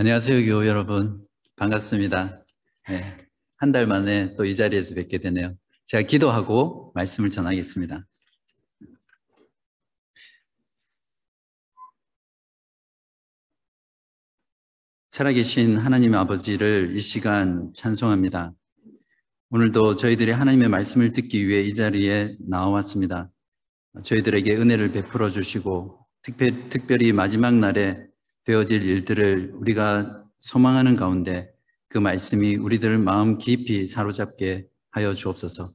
안녕하세요, 교우 여러분. 반갑습니다. 네, 한달 만에 또 이 자리에서 뵙게 되네요. 제가 기도하고 말씀을 전하겠습니다. 살아계신 하나님 아버지를 이 시간 찬송합니다. 오늘도 저희들이 하나님의 말씀을 듣기 위해 이 자리에 나와왔습니다. 저희들에게 은혜를 베풀어 주시고 특별, 특별히 마지막 날에 되어질 일들을 우리가 소망하는 가운데 그 말씀이 우리들 마음 깊이 사로잡게 하여 주옵소서.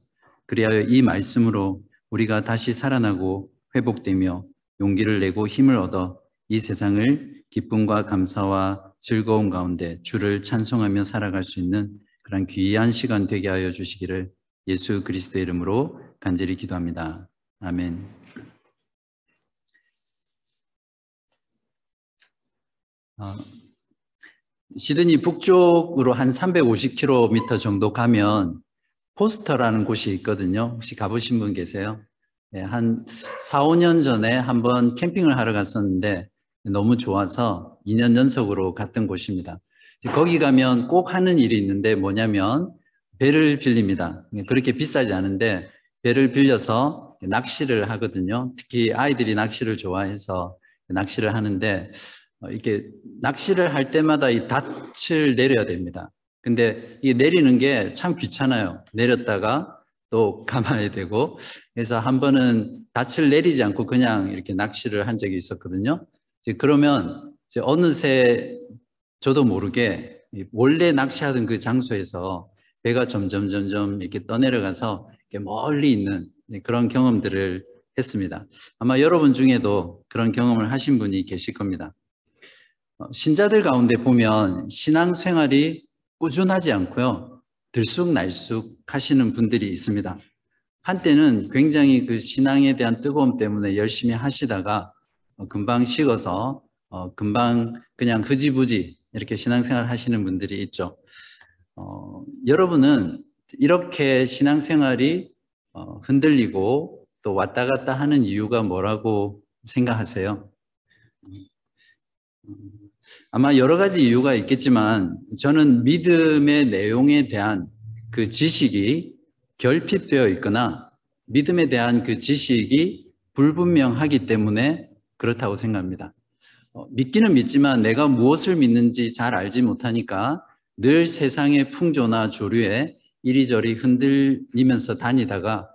그리하여 이 말씀으로 우리가 다시 살아나고 회복되며 용기를 내고 힘을 얻어 이 세상을 기쁨과 감사와 즐거움 가운데 주를 찬송하며 살아갈 수 있는 그런 귀한 시간 되게 하여 주시기를 예수 그리스도의 이름으로 간절히 기도합니다. 아멘. 어, 시드니 북쪽으로 한 350km 정도 가면 포스터라는 곳이 있거든요. 혹시 가보신 분 계세요? 네, 한 4, 5년 전에 한번 캠핑을 하러 갔었는데 너무 좋아서 2년 연속으로 갔던 곳입니다. 거기 가면 꼭 하는 일이 있는데 뭐냐면 배를 빌립니다. 그렇게 비싸지 않은데 배를 빌려서 낚시를 하거든요. 특히 아이들이 낚시를 좋아해서 낚시를 하는데 어, 이렇게 낚시를 할 때마다 이 닻을 내려야 됩니다. 근데 이 내리는 게 참 귀찮아요. 내렸다가 또 감아야 되고 그래서 한 번은 닻을 내리지 않고 그냥 이렇게 낚시를 한 적이 있었거든요. 그러면 어느새 저도 모르게 원래 낚시하던 그 장소에서 배가 점점 점점 이렇게 떠내려가서 이렇게 멀리 있는 그런 경험들을 했습니다. 아마 여러분 중에도 그런 경험을 하신 분이 계실 겁니다. 어, 신자들 가운데 보면 신앙생활이 꾸준하지 않고요. 들쑥날쑥 하시는 분들이 있습니다. 한때는 굉장히 그 신앙에 대한 뜨거움 때문에 열심히 하시다가 어, 금방 식어서 어, 금방 그냥 흐지부지 이렇게 신앙생활 하시는 분들이 있죠. 어, 여러분은 이렇게 신앙생활이 어, 흔들리고 또 왔다 갔다 하는 이유가 뭐라고 생각하세요? 음, 아마 여러 가지 이유가 있겠지만 저는 믿음의 내용에 대한 그 지식이 결핍되어 있거나 믿음에 대한 그 지식이 불분명하기 때문에 그렇다고 생각합니다. 어, 믿기는 믿지만 내가 무엇을 믿는지 잘 알지 못하니까 늘 세상의 풍조나 조류에 이리저리 흔들리면서 다니다가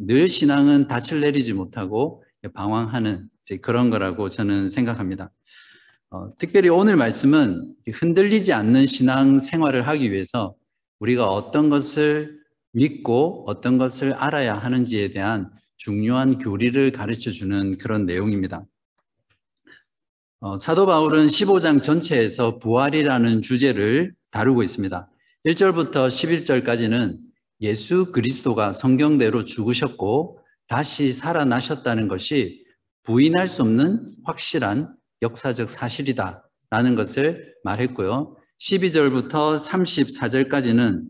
늘 신앙은 닻을 내리지 못하고 방황하는 그런 거라고 저는 생각합니다. 어, 특별히 오늘 말씀은 흔들리지 않는 신앙 생활을 하기 위해서 우리가 어떤 것을 믿고 어떤 것을 알아야 하는지에 대한 중요한 교리를 가르쳐 주는 그런 내용입니다. 어, 사도 바울은 15장 전체에서 부활이라는 주제를 다루고 있습니다. 1절부터 11절까지는 예수 그리스도가 성경대로 죽으셨고 다시 살아나셨다는 것이 부인할 수 없는 확실한 역사적 사실이다 라는 것을 말했고요. 12절부터 34절까지는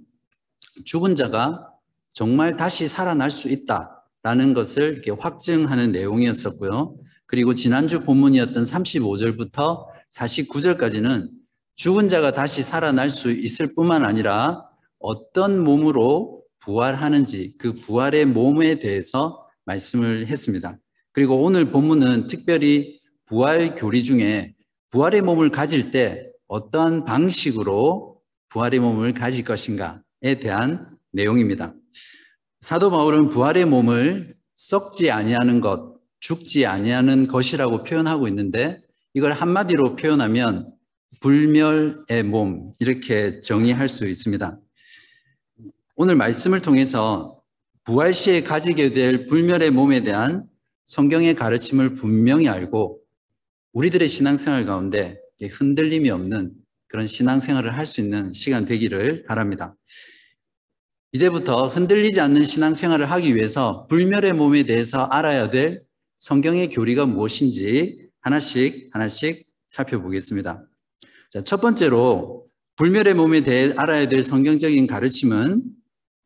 죽은 자가 정말 다시 살아날 수 있다 라는 것을 이렇게 확증하는 내용이었었고요. 그리고 지난주 본문이었던 35절부터 49절까지는 죽은 자가 다시 살아날 수 있을 뿐만 아니라 어떤 몸으로 부활하는지 그 부활의 몸에 대해서 말씀을 했습니다. 그리고 오늘 본문은 특별히 부활 교리 중에 부활의 몸을 가질 때 어떠한 방식으로 부활의 몸을 가질 것인가에 대한 내용입니다. 사도 바울은 부활의 몸을 썩지 아니하는 것, 죽지 아니하는 것이라고 표현하고 있는데 이걸 한마디로 표현하면 불멸의 몸 이렇게 정의할 수 있습니다. 오늘 말씀을 통해서 부활 시에 가지게 될 불멸의 몸에 대한 성경의 가르침을 분명히 알고 우리들의 신앙생활 가운데 흔들림이 없는 그런 신앙생활을 할 수 있는 시간 되기를 바랍니다. 이제부터 흔들리지 않는 신앙생활을 하기 위해서 불멸의 몸에 대해서 알아야 될 성경의 교리가 무엇인지 하나씩 하나씩 살펴보겠습니다. 자, 첫 번째로 불멸의 몸에 대해 알아야 될 성경적인 가르침은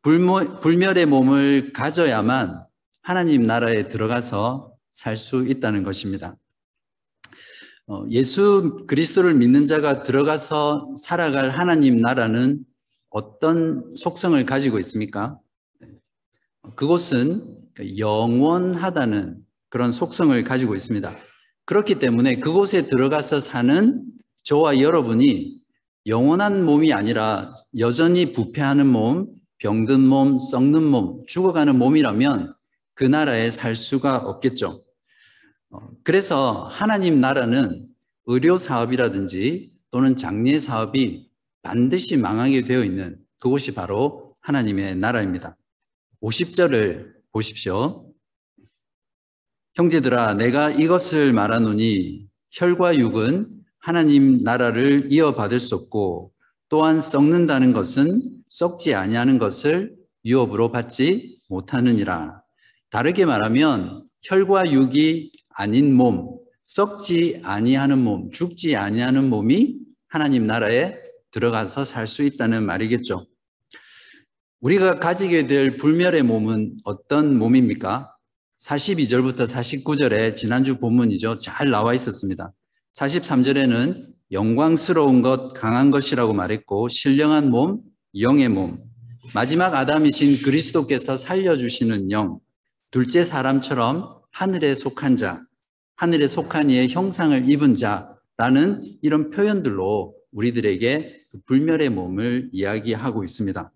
불모, 불멸의 몸을 가져야만 하나님 나라에 들어가서 살 수 있다는 것입니다. 어, 예수 그리스도를 믿는 자가 들어가서 살아갈 하나님 나라는 어떤 속성을 가지고 있습니까? 그곳은 영원하다는 그런 속성을 가지고 있습니다. 그렇기 때문에 그곳에 들어가서 사는 저와 여러분이 영원한 몸이 아니라 여전히 부패하는 몸, 병든 몸, 썩는 몸, 죽어가는 몸이라면 그 나라에 살 수가 없겠죠. 어, 그래서 하나님 나라는 의료 사업이라든지 또는 장례 사업이 반드시 망하게 되어 있는 그곳이 바로 하나님의 나라입니다. 50절을 보십시오. 형제들아, 내가 이것을 말하노니 혈과 육은 하나님 나라를 이어받을 수 없고 또한 썩는다는 것은 썩지 아니하는 것을 유업으로 받지 못하느니라. 다르게 말하면 혈과 육이 아닌 몸, 썩지 아니하는 몸, 죽지 아니하는 몸이 하나님 나라에 들어가서 살 수 있다는 말이겠죠. 우리가 가지게 될 불멸의 몸은 어떤 몸입니까? 42절부터 49절에 지난주 본문이죠. 잘 나와 있었습니다. 43절에는 영광스러운 것, 강한 것이라고 말했고, 신령한 몸, 영의 몸, 마지막 아담이신 그리스도께서 살려주시는 영, 둘째 사람처럼 하늘에 속한 자, 하늘에 속한 이의 형상을 입은 자라는 이런 표현들로 우리들에게 그 불멸의 몸을 이야기하고 있습니다.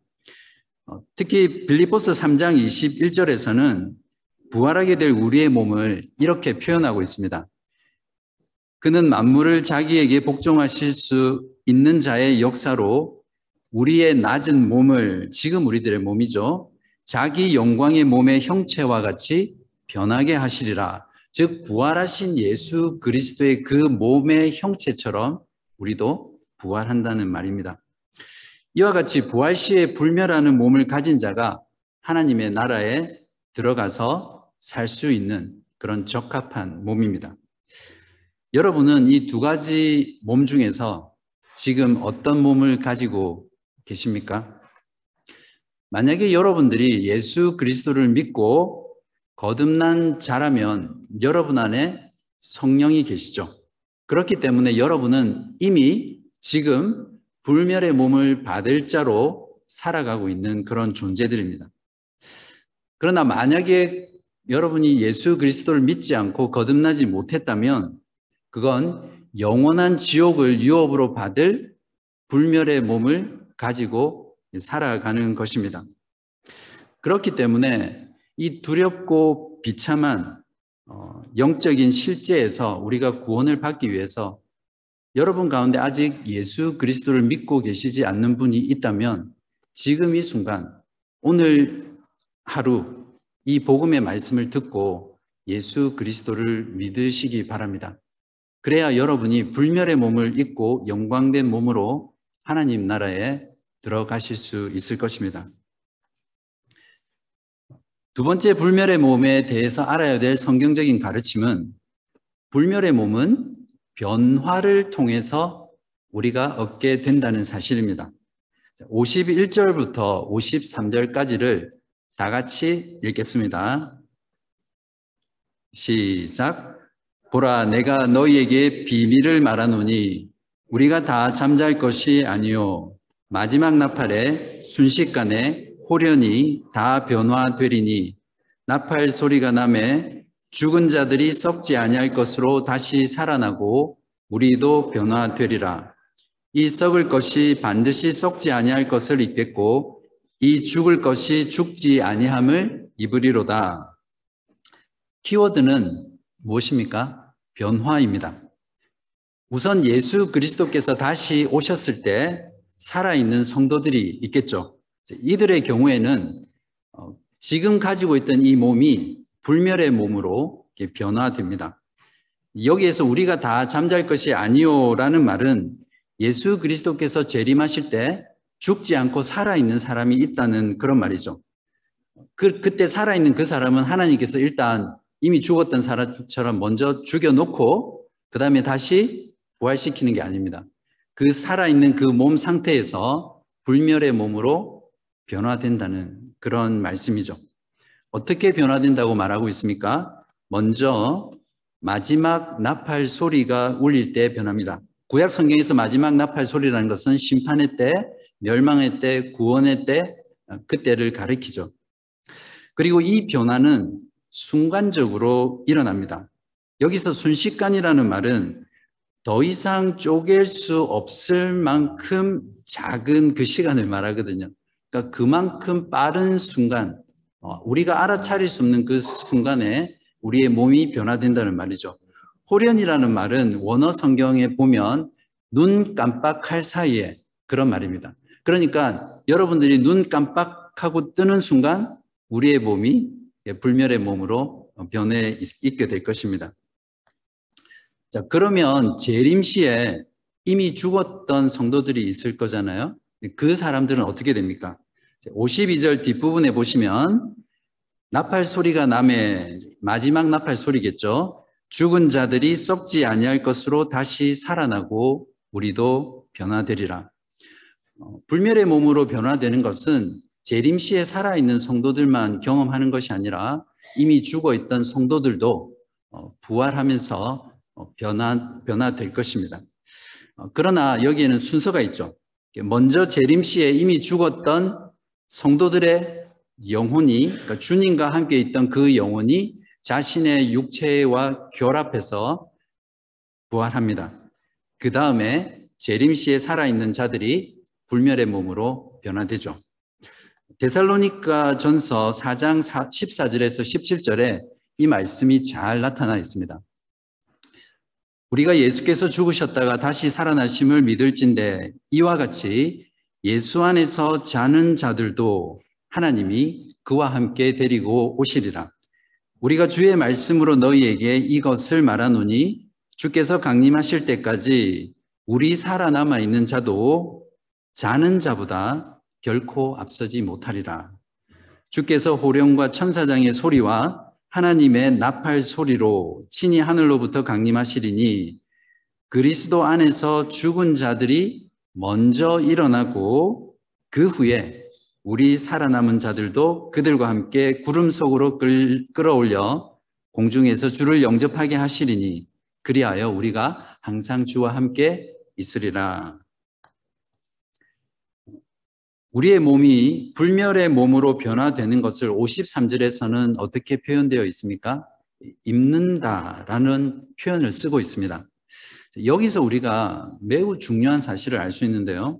어, 특히 빌리포스 3장 21절에서는 부활하게 될 우리의 몸을 이렇게 표현하고 있습니다. 그는 만물을 자기에게 복종하실 수 있는 자의 역사로 우리의 낮은 몸을 지금 우리들의 몸이죠. 자기 영광의 몸의 형체와 같이 변하게 하시리라. 즉 부활하신 예수 그리스도의 그 몸의 형체처럼 우리도 부활한다는 말입니다. 이와 같이 부활 시에 불멸하는 몸을 가진 자가 하나님의 나라에 들어가서 살 수 있는 그런 적합한 몸입니다. 여러분은 이 두 가지 몸 중에서 지금 어떤 몸을 가지고 계십니까? 만약에 여러분들이 예수 그리스도를 믿고 거듭난 자라면 여러분 안에 성령이 계시죠. 그렇기 때문에 여러분은 이미 지금 불멸의 몸을 받을 자로 살아가고 있는 그런 존재들입니다. 그러나 만약에 여러분이 예수 그리스도를 믿지 않고 거듭나지 못했다면 그건 영원한 지옥을 유업으로 받을 불멸의 몸을 가지고 살아가는 것입니다. 그렇기 때문에 이 두렵고 비참한 어, 영적인 실제에서 우리가 구원을 받기 위해서 여러분 가운데 아직 예수 그리스도를 믿고 계시지 않는 분이 있다면 지금 이 순간 오늘 하루 이 복음의 말씀을 듣고 예수 그리스도를 믿으시기 바랍니다. 그래야 여러분이 불멸의 몸을 입고 영광된 몸으로 하나님 나라에 들어가실 수 있을 것입니다. 두 번째 불멸의 몸에 대해서 알아야 될 성경적인 가르침은 불멸의 몸은 변화를 통해서 우리가 얻게 된다는 사실입니다. 51절부터 53절까지를 다 같이 읽겠습니다. 시작. 보라, 내가 너희에게 비밀을 말하노니 우리가 다 잠잘 것이 아니요. 마지막 나팔에 순식간에 호련히 다 변화되리니 나팔 소리가 남에 죽은 자들이 썩지 아니할 것으로 다시 살아나고 우리도 변화되리라. 이 썩을 것이 반드시 썩지 아니할 것을 입겠고 이 죽을 것이 죽지 아니함을 입으리로다. 키워드는 무엇입니까? 변화입니다. 우선 예수 그리스도께서 다시 오셨을 때 살아있는 성도들이 있겠죠. 이들의 경우에는 어, 지금 가지고 있던 이 몸이 불멸의 몸으로 변화됩니다. 여기에서 우리가 다 잠잘 것이 아니요라는 말은 예수 그리스도께서 재림하실 때 죽지 않고 살아있는 사람이 있다는 그런 말이죠. 그, 그때 살아있는 그 사람은 하나님께서 일단 이미 죽었던 사람처럼 먼저 죽여놓고 그 다음에 다시 부활시키는 게 아닙니다. 그 살아있는 그 몸 상태에서 불멸의 몸으로 변화된다는 그런 말씀이죠. 어떻게 변화된다고 말하고 있습니까? 먼저 마지막 나팔 소리가 울릴 때 변합니다. 구약 성경에서 마지막 나팔 소리라는 것은 심판의 때, 멸망의 때, 구원의 때, 그때를 가리키죠. 그리고 이 변화는 순간적으로 일어납니다. 여기서 순식간이라는 말은 더 이상 쪼갤 수 없을 만큼 작은 그 시간을 말하거든요. 그러니까 그만큼 빠른 순간, 어, 우리가 알아차릴 수 없는 그 순간에 우리의 몸이 변화된다는 말이죠. 호련이라는 말은 원어 성경에 보면 눈 깜빡할 사이에 그런 말입니다. 그러니까 여러분들이 눈 깜빡하고 뜨는 순간 우리의 몸이 불멸의 몸으로 변해 있게 될 것입니다. 자, 그러면 재림시에 이미 죽었던 성도들이 있을 거잖아요. 그 사람들은 어떻게 됩니까? 52절 뒷부분에 보시면 나팔 소리가 남의 마지막 나팔 소리겠죠. 죽은 자들이 썩지 아니할 것으로 다시 살아나고 우리도 변화되리라. 어, 불멸의 몸으로 변화되는 것은 재림시에 살아있는 성도들만 경험하는 것이 아니라 이미 죽어 있던 성도들도 어, 부활하면서 어, 변화, 변화될 것입니다. 어, 그러나 여기에는 순서가 있죠. 먼저 재림시에 이미 죽었던 성도들의 영혼이, 그러니까 주님과 함께 있던 그 영혼이 자신의 육체와 결합해서 부활합니다. 그 다음에 재림시에 살아있는 자들이 불멸의 몸으로 변화되죠. 데살로니가 전서 4장 14절에서 17절에 이 말씀이 잘 나타나 있습니다. 우리가 예수께서 죽으셨다가 다시 살아나심을 믿을진데 이와 같이 예수 안에서 자는 자들도 하나님이 그와 함께 데리고 오시리라. 우리가 주의 말씀으로 너희에게 이것을 말하노니 주께서 강림하실 때까지 우리 살아남아 있는 자도 자는 자보다 결코 앞서지 못하리라. 주께서 호령과 천사장의 소리와 하나님의 나팔 소리로 친히 하늘로부터 강림하시리니 그리스도 안에서 죽은 자들이 먼저 일어나고 그 후에 우리 살아남은 자들도 그들과 함께 구름 속으로 끌, 끌어올려 공중에서 주를 영접하게 하시리니 그리하여 우리가 항상 주와 함께 있으리라. 우리의 몸이 불멸의 몸으로 변화되는 것을 53절에서는 어떻게 표현되어 있습니까? 입는다라는 표현을 쓰고 있습니다. 여기서 우리가 매우 중요한 사실을 알 수 있는데요.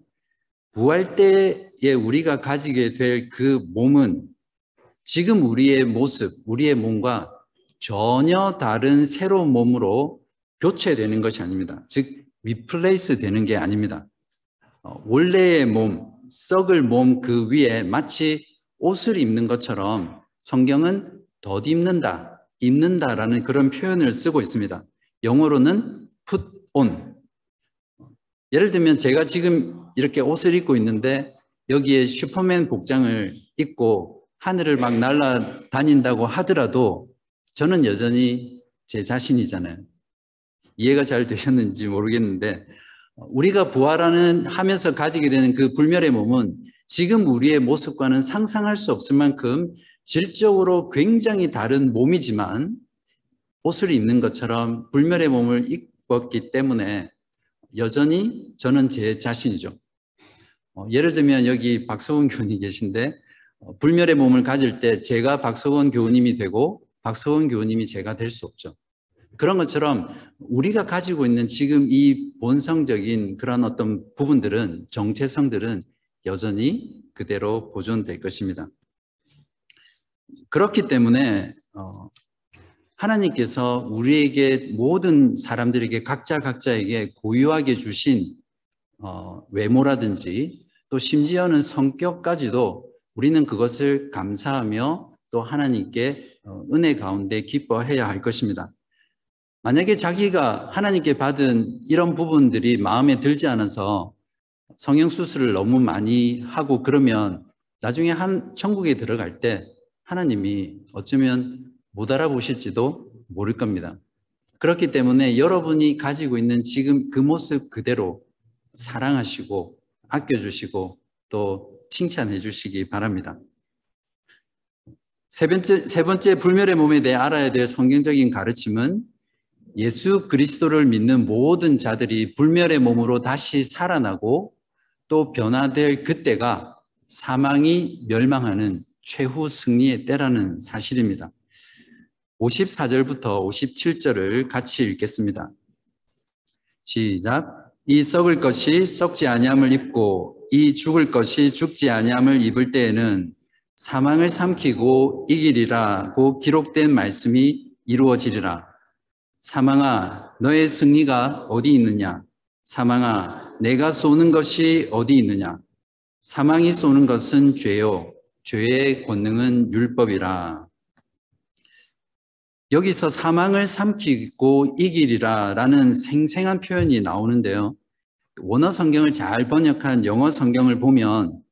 부활 때에 우리가 가지게 될 그 몸은 지금 우리의 모습, 우리의 몸과 전혀 다른 새로운 몸으로 교체되는 것이 아닙니다. 즉, replace 되는 게 아닙니다. 어, 원래의 몸, 썩을 몸 그 위에 마치 옷을 입는 것처럼 성경은 덧입는다, 입는다라는 그런 표현을 쓰고 있습니다. 영어로는 put on. 예를 들면 제가 지금 이렇게 옷을 입고 있는데 여기에 슈퍼맨 복장을 입고 하늘을 막 날아다닌다고 하더라도 저는 여전히 제 자신이잖아요. 이해가 잘 되셨는지 모르겠는데 우리가 부활하는 하면서 가지게 되는 그 불멸의 몸은 지금 우리의 모습과는 상상할 수 없을 만큼 질적으로 굉장히 다른 몸이지만 옷을 입는 것처럼 불멸의 몸을 입 었기 때문에 여전히 저는 제 자신이죠. 어, 예를 들면 여기 박서원 교우님 계신데 어, 불멸의 몸을 가질 때 제가 박서원 교우님이 되고 박서원 교우님이 제가 될 수 없죠. 그런 것처럼 우리가 가지고 있는 지금 이 본성적인 그런 어떤 부분들은 정체성들은 여전히 그대로 보존될 것입니다. 그렇기 때문에 어, 하나님께서 우리에게 모든 사람들에게 각자 각자에게 고유하게 주신 어, 외모라든지 또 심지어는 성격까지도 우리는 그것을 감사하며 또 하나님께 어, 은혜 가운데 기뻐해야 할 것입니다. 만약에 자기가 하나님께 받은 이런 부분들이 마음에 들지 않아서 성형 수술을 너무 많이 하고 그러면 나중에 한 천국에 들어갈 때 하나님이 어쩌면 못 알아보실지도 모를 겁니다. 그렇기 때문에 여러분이 가지고 있는 지금 그 모습 그대로 사랑하시고 아껴주시고 또 칭찬해 주시기 바랍니다. 세 번째, 세 번째 불멸의 몸에 대해 알아야 될 성경적인 가르침은 예수 그리스도를 믿는 모든 자들이 불멸의 몸으로 다시 살아나고 또 변화될 그때가 사망이 멸망하는 최후 승리의 때라는 사실입니다. 54절부터 57절을 같이 읽겠습니다. 시작. 이 썩을 것이 썩지 아니함을 입고 이 죽을 것이 죽지 아니함을 입을 때에는 사망을 삼키고 이기리라고 기록된 말씀이 이루어지리라. 사망아, 너의 승리가 어디 있느냐? 사망아, 내가 쏘는 것이 어디 있느냐? 사망이 쏘는 것은 죄요. 죄의 권능은 율법이라. 여기서 사망을 삼키고 이기리라 라는 생생한 표현이 나오는데요. 원어 성경을 잘 번역한 영어 성경을 보면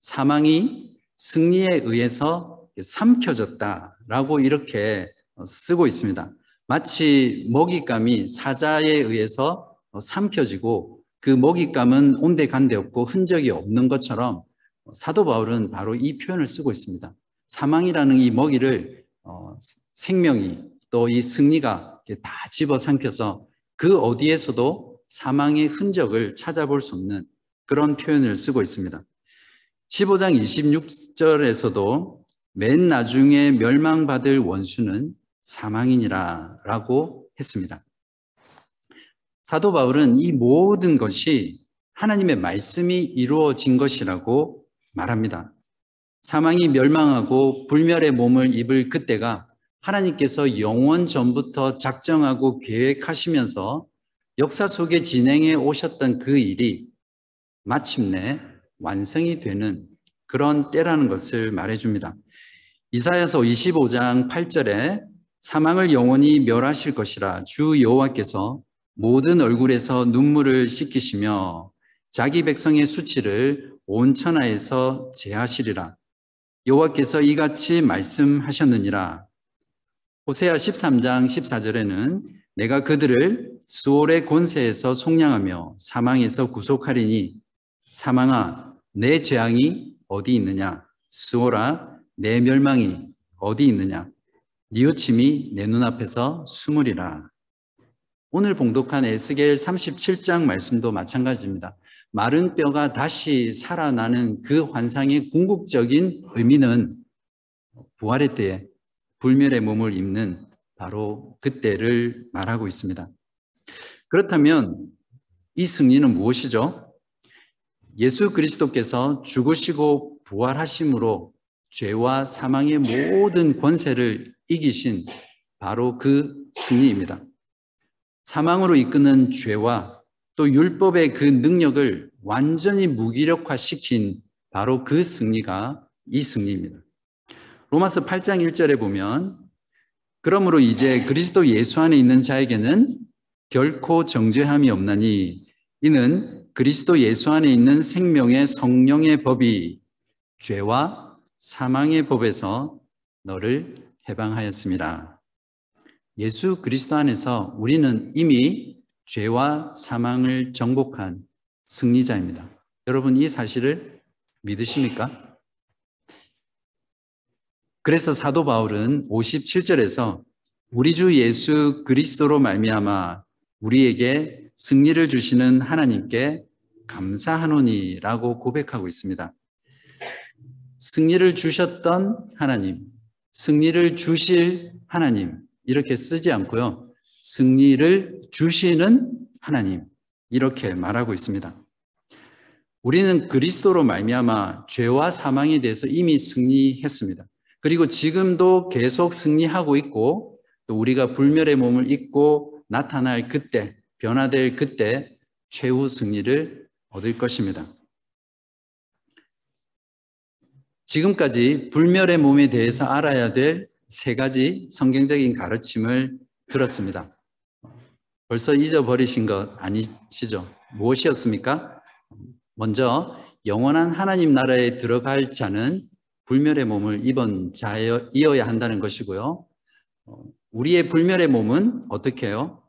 사망이 승리에 의해서 삼켜졌다 라고 이렇게 쓰고 있습니다. 마치 먹잇감이 사자에 의해서 삼켜지고 그 먹잇감은 온데간데 없고 흔적이 없는 것처럼 사도 바울은 바로 이 표현을 쓰고 있습니다. 사망이라는 이 먹이를 어, 생명이 또 이 승리가 다 집어삼켜서 그 어디에서도 사망의 흔적을 찾아볼 수 없는 그런 표현을 쓰고 있습니다. 15장 26절에서도 맨 나중에 멸망받을 원수는 사망이니라 라고 했습니다. 사도 바울은 이 모든 것이 하나님의 말씀이 이루어진 것이라고 말합니다. 사망이 멸망하고 불멸의 몸을 입을 그때가 하나님께서 영원 전부터 작정하고 계획하시면서 역사 속에 진행해 오셨던 그 일이 마침내 완성이 되는 그런 때라는 것을 말해줍니다. 이사야서 25장 8절에 사망을 영원히 멸하실 것이라 주 여호와께서 모든 얼굴에서 눈물을 씻기시며 자기 백성의 수치를 온 천하에서 제하시리라. 여호와께서 이같이 말씀하셨느니라. 호세아 13장 14절에는 내가 그들을 수월의 권세에서 속량하며 사망에서 구속하리니 사망아 내 재앙이 어디 있느냐? 수월아 내 멸망이 어디 있느냐? 니우침이 내 눈앞에서 숨으리라. 오늘 봉독한 에스겔 37장 말씀도 마찬가지입니다. 마른 뼈가 다시 살아나는 그 환상의 궁극적인 의미는 부활의 때에 불멸의 몸을 입는 바로 그때를 말하고 있습니다. 그렇다면 이 승리는 무엇이죠? 예수 그리스도께서 죽으시고 부활하심으로 죄와 사망의 모든 권세를 이기신 바로 그 승리입니다. 사망으로 이끄는 죄와 또 율법의 그 능력을 완전히 무기력화시킨 바로 그 승리가 이 승리입니다. 로마서 8장 1절에 보면 그러므로 이제 그리스도 예수 안에 있는 자에게는 결코 정죄함이 없나니 이는 그리스도 예수 안에 있는 생명의 성령의 법이 죄와 사망의 법에서 너를 해방하였습니다. 예수 그리스도 안에서 우리는 이미 죄와 사망을 정복한 승리자입니다. 여러분 이 사실을 믿으십니까? 그래서 사도 바울은 57절에서 우리 주 예수 그리스도로 말미암아 우리에게 승리를 주시는 하나님께 감사하노니라고 고백하고 있습니다. 승리를 주셨던 하나님, 승리를 주실 하나님 이렇게 쓰지 않고요. 승리를 주시는 하나님 이렇게 말하고 있습니다. 우리는 그리스도로 말미암아 죄와 사망에 대해서 이미 승리했습니다. 그리고 지금도 계속 승리하고 있고 또 우리가 불멸의 몸을 입고 나타날 그때 변화될 그때 최후 승리를 얻을 것입니다. 지금까지 불멸의 몸에 대해서 알아야 될 세 가지 성경적인 가르침을 들었습니다. 벌써 잊어버리신 것 아니시죠? 무엇이었습니까? 먼저 영원한 하나님 나라에 들어갈 자는 불멸의 몸을 입은 자이어야 한다는 것이고요. 어, 우리의 불멸의 몸은 어떻게 해요?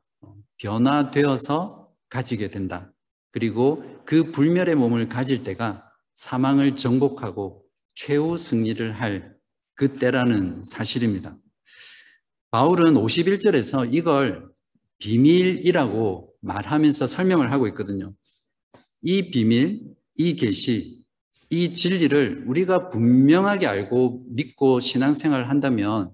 변화되어서 가지게 된다. 그리고 그 불멸의 몸을 가질 때가 사망을 정복하고 최후 승리를 할 그때라는 사실입니다. 바울은 51절에서 이걸 비밀이라고 말하면서 설명을 하고 있거든요. 이 비밀, 이 계시, 이 진리를 우리가 분명하게 알고 믿고 신앙생활을 한다면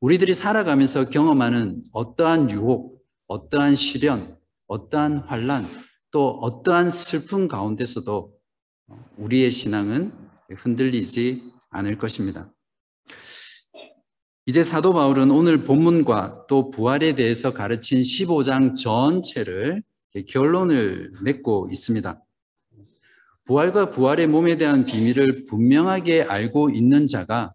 우리들이 살아가면서 경험하는 어떠한 유혹, 어떠한 시련, 어떠한 환란, 또 어떠한 슬픔 가운데서도 우리의 신앙은 흔들리지 않을 것입니다. 이제 사도 바울은 오늘 본문과 또 부활에 대해서 가르친 15장 전체를 결론을 맺고 있습니다. 부활과 부활의 몸에 대한 비밀을 분명하게 알고 있는 자가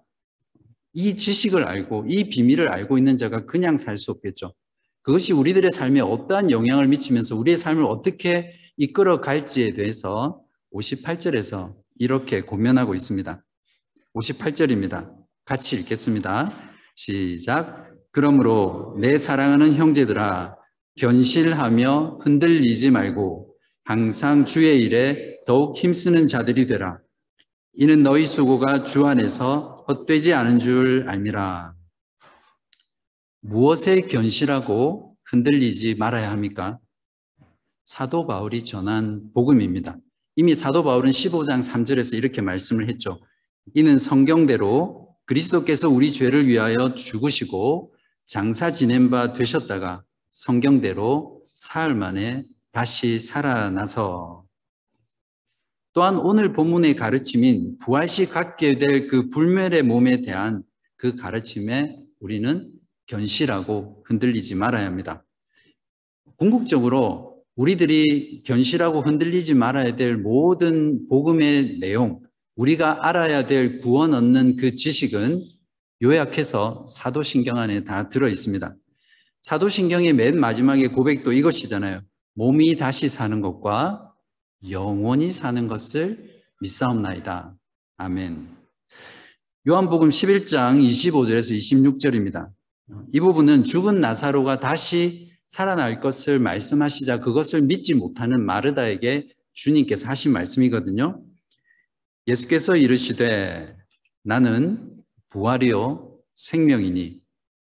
이 지식을 알고 이 비밀을 알고 있는 자가 그냥 살 수 없겠죠. 그것이 우리들의 삶에 어떠한 영향을 미치면서 우리의 삶을 어떻게 이끌어 갈지에 대해서 58절에서 이렇게 고면하고 있습니다. 58절입니다. 같이 읽겠습니다. 시작. 그러므로 내 사랑하는 형제들아 견실하며 흔들리지 말고 항상 주의 일에 더욱 힘쓰는 자들이 되라. 이는 너희 수고가 주 안에서 헛되지 않은 줄 알미라. 무엇에 견실하고 흔들리지 말아야 합니까? 사도 바울이 전한 복음입니다. 이미 사도 바울은 15장 3절에서 이렇게 말씀을 했죠. 이는 성경대로 그리스도께서 우리 죄를 위하여 죽으시고 장사 지낸 바 되셨다가 성경대로 사흘 만에 다시 살아나서 또한 오늘 본문의 가르침인 부활시 갖게 될 그 불멸의 몸에 대한 그 가르침에 우리는 견실하고 흔들리지 말아야 합니다. 궁극적으로 우리들이 견실하고 흔들리지 말아야 될 모든 복음의 내용, 우리가 알아야 될 구원 얻는 그 지식은 요약해서 사도신경 안에 다 들어 있습니다. 사도신경의 맨 마지막에 고백도 이것이잖아요. 몸이 다시 사는 것과 영원히 사는 것을 믿사옵나이다. 아멘. 요한복음 11장 25절에서 26절입니다. 이 부분은 죽은 나사로가 다시 살아날 것을 말씀하시자 그것을 믿지 못하는 마르다에게 주님께서 하신 말씀이거든요. 예수께서 이르시되 나는 부활이요 생명이니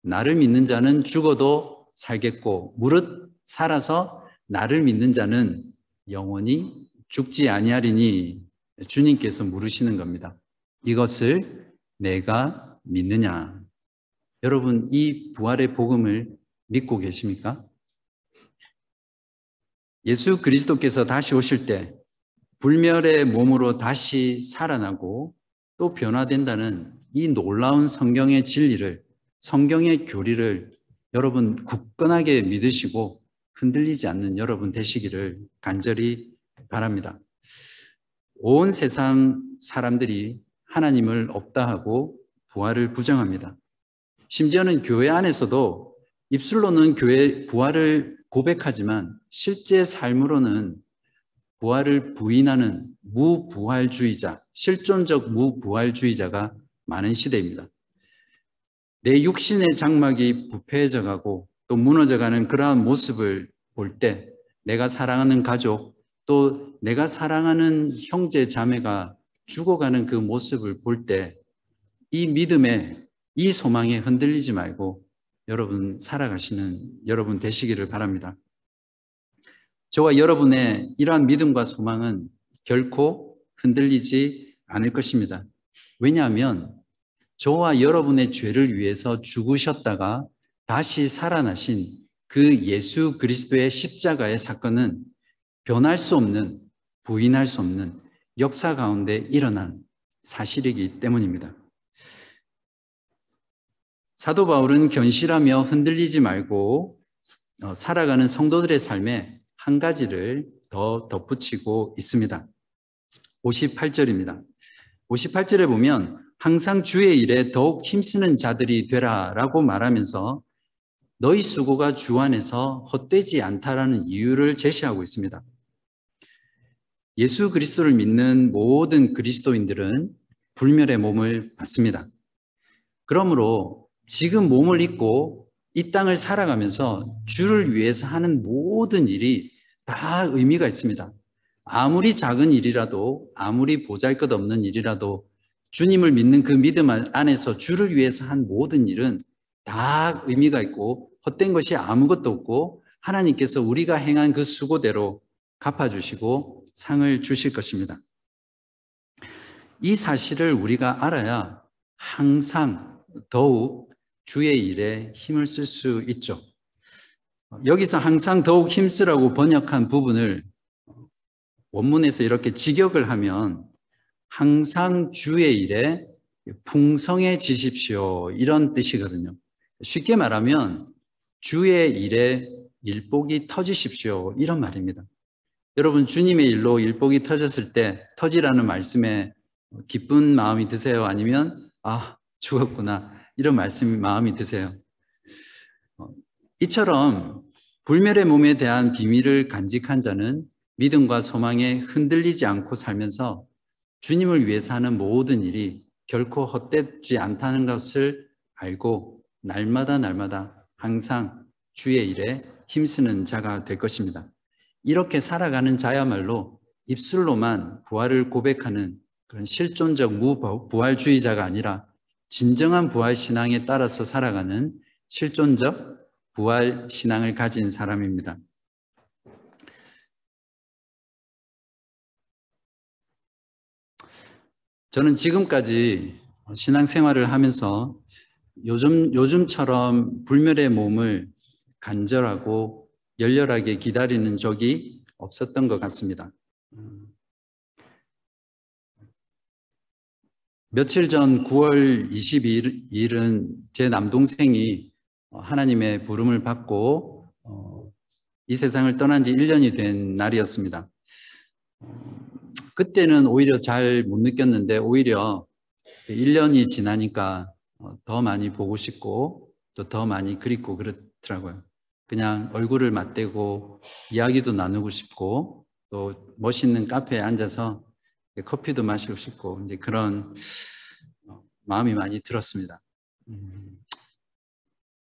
나를 믿는 자는 죽어도 살겠고 무릇 살아서 나를 믿는 자는 영원히 죽지 아니하리니 주님께서 물으시는 겁니다. 이것을 내가 믿느냐? 여러분 이 부활의 복음을 믿고 계십니까? 예수 그리스도께서 다시 오실 때 불멸의 몸으로 다시 살아나고 또 변화된다는 이 놀라운 성경의 진리를 성경의 교리를 여러분 굳건하게 믿으시고 흔들리지 않는 여러분 되시기를 간절히 바랍니다. 온 세상 사람들이 하나님을 없다 하고 부활을 부정합니다. 심지어는 교회 안에서도 입술로는 교회 부활을 고백하지만 실제 삶으로는 부활을 부인하는 무부활주의자, 실존적 무부활주의자가 많은 시대입니다. 내 육신의 장막이 부패해져 가고 또 무너져가는 그러한 모습을 볼 때 내가 사랑하는 가족 또 내가 사랑하는 형제 자매가 죽어가는 그 모습을 볼 때 이 믿음에 이 소망에 흔들리지 말고 여러분 살아가시는 여러분 되시기를 바랍니다. 저와 여러분의 이러한 믿음과 소망은 결코 흔들리지 않을 것입니다. 왜냐하면 저와 여러분의 죄를 위해서 죽으셨다가 다시 살아나신 그 예수 그리스도의 십자가의 사건은 변할 수 없는, 부인할 수 없는 역사 가운데 일어난 사실이기 때문입니다. 사도 바울은 견실하며 흔들리지 말고 어, 살아가는 성도들의 삶에 한 가지를 더 덧붙이고 있습니다. 58절입니다. 58절에 보면 항상 주의 일에 더욱 힘쓰는 자들이 되라라고 말하면서 너희 수고가 주 안에서 헛되지 않다라는 이유를 제시하고 있습니다. 예수 그리스도를 믿는 모든 그리스도인들은 불멸의 몸을 받습니다. 그러므로 지금 몸을 입고 이 땅을 살아가면서 주를 위해서 하는 모든 일이 다 의미가 있습니다. 아무리 작은 일이라도, 아무리 보잘 것 없는 일이라도 주님을 믿는 그 믿음 안에서 주를 위해서 한 모든 일은 다 의미가 있고 헛된 것이 아무것도 없고 하나님께서 우리가 행한 그 수고대로 갚아주시고 상을 주실 것입니다. 이 사실을 우리가 알아야 항상 더욱 주의 일에 힘을 쓸 수 있죠. 여기서 항상 더욱 힘쓰라고 번역한 부분을 원문에서 이렇게 직역을 하면 항상 주의 일에 풍성해 지십시오. 이런 뜻이거든요. 쉽게 말하면 주의 일에 일복이 터지십시오. 이런 말입니다. 여러분, 주님의 일로 일복이 터졌을 때 터지라는 말씀에 기쁜 마음이 드세요? 아니면, 아, 죽었구나. 이런 말씀이 마음이 드세요? 어, 이처럼 불멸의 몸에 대한 비밀을 간직한 자는 믿음과 소망에 흔들리지 않고 살면서 주님을 위해서 하는 모든 일이 결코 헛되지 않다는 것을 알고 날마다 날마다 항상 주의 일에 힘쓰는 자가 될 것입니다. 이렇게 살아가는 자야말로 입술로만 부활을 고백하는 그런 실존적 무부활주의자가 아니라 진정한 부활 신앙에 따라서 살아가는 실존적 부활 신앙을 가진 사람입니다. 저는 지금까지 신앙 생활을 하면서 요즘, 요즘처럼 불멸의 몸을 간절하고 열렬하게 기다리는 적이 없었던 것 같습니다. 며칠 전 9월 22일은 제 남동생이 하나님의 부름을 받고 어, 이 세상을 떠난 지 1년이 된 날이었습니다. 그때는 오히려 잘 못 느꼈는데 오히려 1년이 지나니까 어, 더 많이 보고 싶고 또 더 많이 그립고 그렇더라고요. 그냥 얼굴을 맞대고 이야기도 나누고 싶고 또 멋있는 카페에 앉아서 커피도 마시고 싶고 이제 그런 어, 마음이 많이 들었습니다. 음,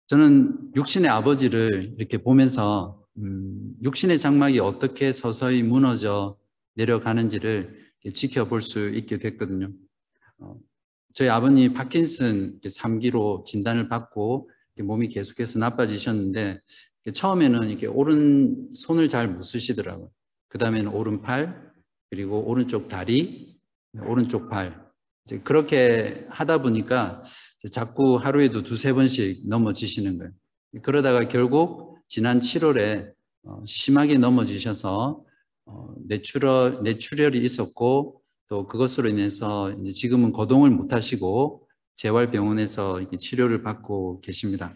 저는 육신의 아버지를 이렇게 보면서 음, 육신의 장막이 어떻게 서서히 무너져 내려가는지를 지켜볼 수 있게 됐거든요. 어, 저희 아버님 파킨슨 3기로 진단을 받고 몸이 계속해서 나빠지셨는데 처음에는 이렇게 오른 손을 잘 못 쓰시더라고요. 그 다음에는 오른팔, 그리고 오른쪽 다리, 오른쪽 팔. 이제 그렇게 하다 보니까 자꾸 하루에도 두세 번씩 넘어지시는 거예요. 그러다가 결국 지난 7월에 어, 심하게 넘어지셔서 어, 뇌출혈, 뇌출혈이 있었고 또 그것으로 인해서 이제 지금은 거동을 못 하시고 재활병원에서 치료를 받고 계십니다.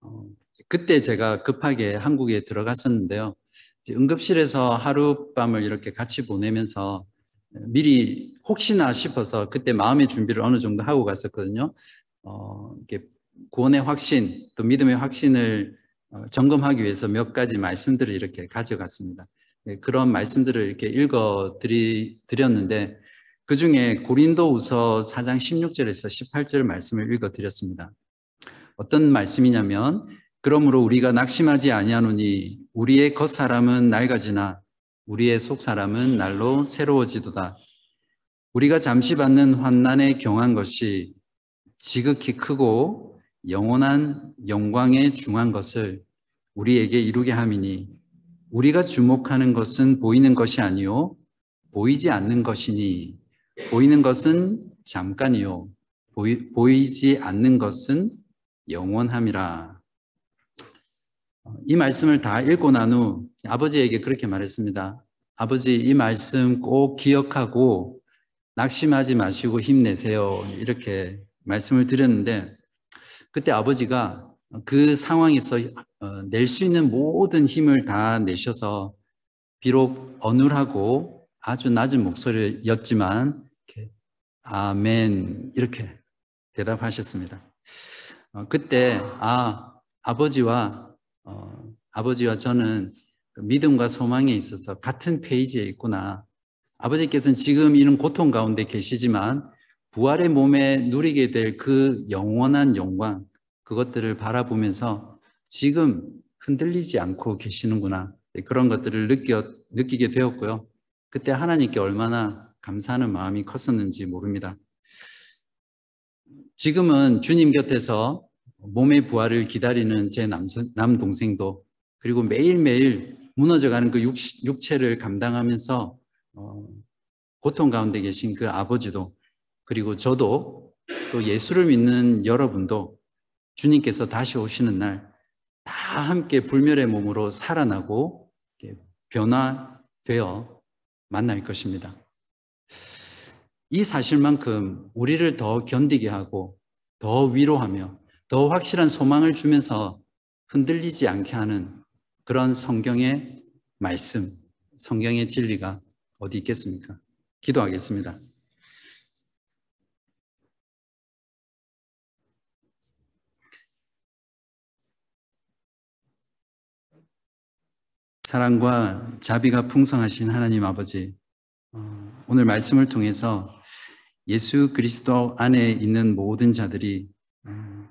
어, 그때 제가 급하게 한국에 들어갔었는데요. 응급실에서 하룻밤을 이렇게 같이 보내면서 미리 혹시나 싶어서 그때 마음의 준비를 어느 정도 하고 갔었거든요. 어, 이렇게 구원의 확신, 또 믿음의 확신을 어, 점검하기 위해서 몇 가지 말씀들을 이렇게 가져갔습니다. 네, 그런 말씀들을 이렇게 읽어 드렸는데 그 중에 고린도우서 4장 16절에서 18절 말씀을 읽어 드렸습니다. 어떤 말씀이냐면 그러므로 우리가 낙심하지 아니하노니 우리의 겉사람은 낡아지나 우리의 속사람은 날로 새로워지도다. 우리가 잠시 받는 환난에 경한 것이 지극히 크고 영원한 영광에 중한 것을 우리에게 이루게 함이니 우리가 주목하는 것은 보이는 것이 아니요 보이지 않는 것이니 보이는 것은 잠깐이요 보이, 보이지 않는 것은 영원함이라. 이 말씀을 다 읽고 난 후 아버지에게 그렇게 말했습니다. 아버지 이 말씀 꼭 기억하고 낙심하지 마시고 힘내세요. 이렇게 말씀을 드렸는데 그때 아버지가 그 상황에서 어, 낼수 있는 모든 힘을 다 내셔서 비록 어눌하고 아주 낮은 목소리였지만 아멘 이렇게 대답하셨습니다. 어, 그때 아 아버지와 어, 아버지와 저는 그 믿음과 소망에 있어서 같은 페이지에 있구나. 아버지께서는 지금 이런 고통 가운데 계시지만 부활의 몸에 누리게 될 그 영원한 영광 그것들을 바라보면서 지금 흔들리지 않고 계시는구나. 네, 그런 것들을 느껴, 느끼게 되었고요. 그때 하나님께 얼마나 감사하는 마음이 컸었는지 모릅니다. 지금은 주님 곁에서 몸의 부활을 기다리는 제 남선, 남동생도 그리고 매일매일 무너져가는 그 육, 육체를 감당하면서 어, 고통 가운데 계신 그 아버지도 그리고 저도 또 예수를 믿는 여러분도 주님께서 다시 오시는 날 다 함께 불멸의 몸으로 살아나고 변화되어 만날 것입니다. 이 사실만큼 우리를 더 견디게 하고 더 위로하며 더 확실한 소망을 주면서 흔들리지 않게 하는 그런 성경의 말씀, 성경의 진리가 어디 있겠습니까? 기도하겠습니다. 사랑과 자비가 풍성하신 하나님 아버지, 어, 오늘 말씀을 통해서 예수 그리스도 안에 있는 모든 자들이 어,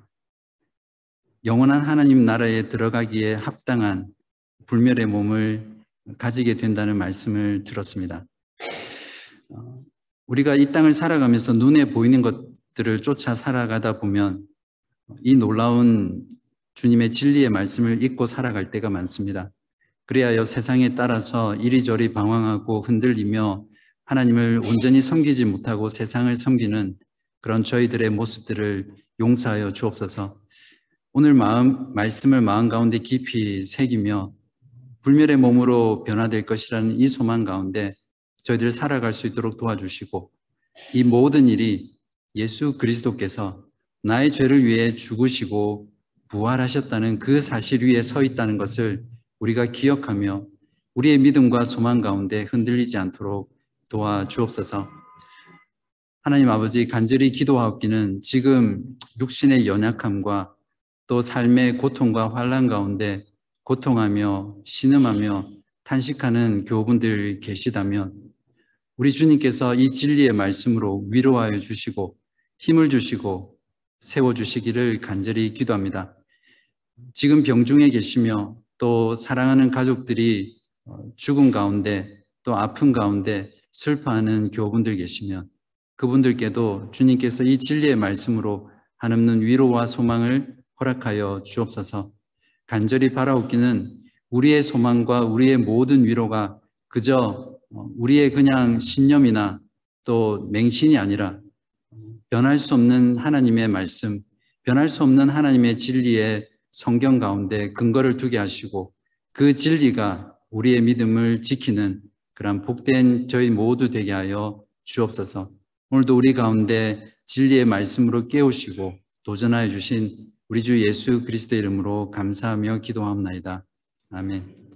영원한 하나님 나라에 들어가기에 합당한 불멸의 몸을 가지게 된다는 말씀을 들었습니다. 어, 우리가 이 땅을 살아가면서 눈에 보이는 것들을 쫓아 살아가다 보면 이 놀라운 주님의 진리의 말씀을 잊고 살아갈 때가 많습니다. 그리하여 세상에 따라서 이리저리 방황하고 흔들리며 하나님을 온전히 섬기지 못하고 세상을 섬기는 그런 저희들의 모습들을 용서하여 주옵소서. 오늘 마음, 말씀을 마음 가운데 깊이 새기며 불멸의 몸으로 변화될 것이라는 이 소망 가운데 저희들 살아갈 수 있도록 도와주시고 이 모든 일이 예수 그리스도께서 나의 죄를 위해 죽으시고 부활하셨다는 그 사실 위에 서 있다는 것을 우리가 기억하며 우리의 믿음과 소망 가운데 흔들리지 않도록 도와주옵소서. 하나님 아버지 간절히 기도하옵기는 지금 육신의 연약함과 또 삶의 고통과 환란 가운데 고통하며 신음하며 탄식하는 교분들 계시다면 우리 주님께서 이 진리의 말씀으로 위로하여 주시고 힘을 주시고 세워 주시기를 간절히 기도합니다. 지금 병중에 계시며 또 사랑하는 가족들이 어, 죽음 가운데 또 아픔 가운데 슬퍼하는 교분들 계시면 그분들께도 주님께서 이 진리의 말씀으로 한없는 위로와 소망을 허락하여 주옵소서. 간절히 바라옵기는 우리의 소망과 우리의 모든 위로가 그저 어, 우리의 그냥 신념이나 또 맹신이 아니라 변할 수 없는 하나님의 말씀, 변할 수 없는 하나님의 진리의 성경 가운데 근거를 두게 하시고 그 진리가 우리의 믿음을 지키는 그러한 복된 저희 모두 되게 하여 주옵소서. 오늘도 우리 가운데 진리의 말씀으로 깨우시고 도전하여 주신 우리 주 예수 그리스도 이름으로 감사하며 기도하옵나이다. 아멘.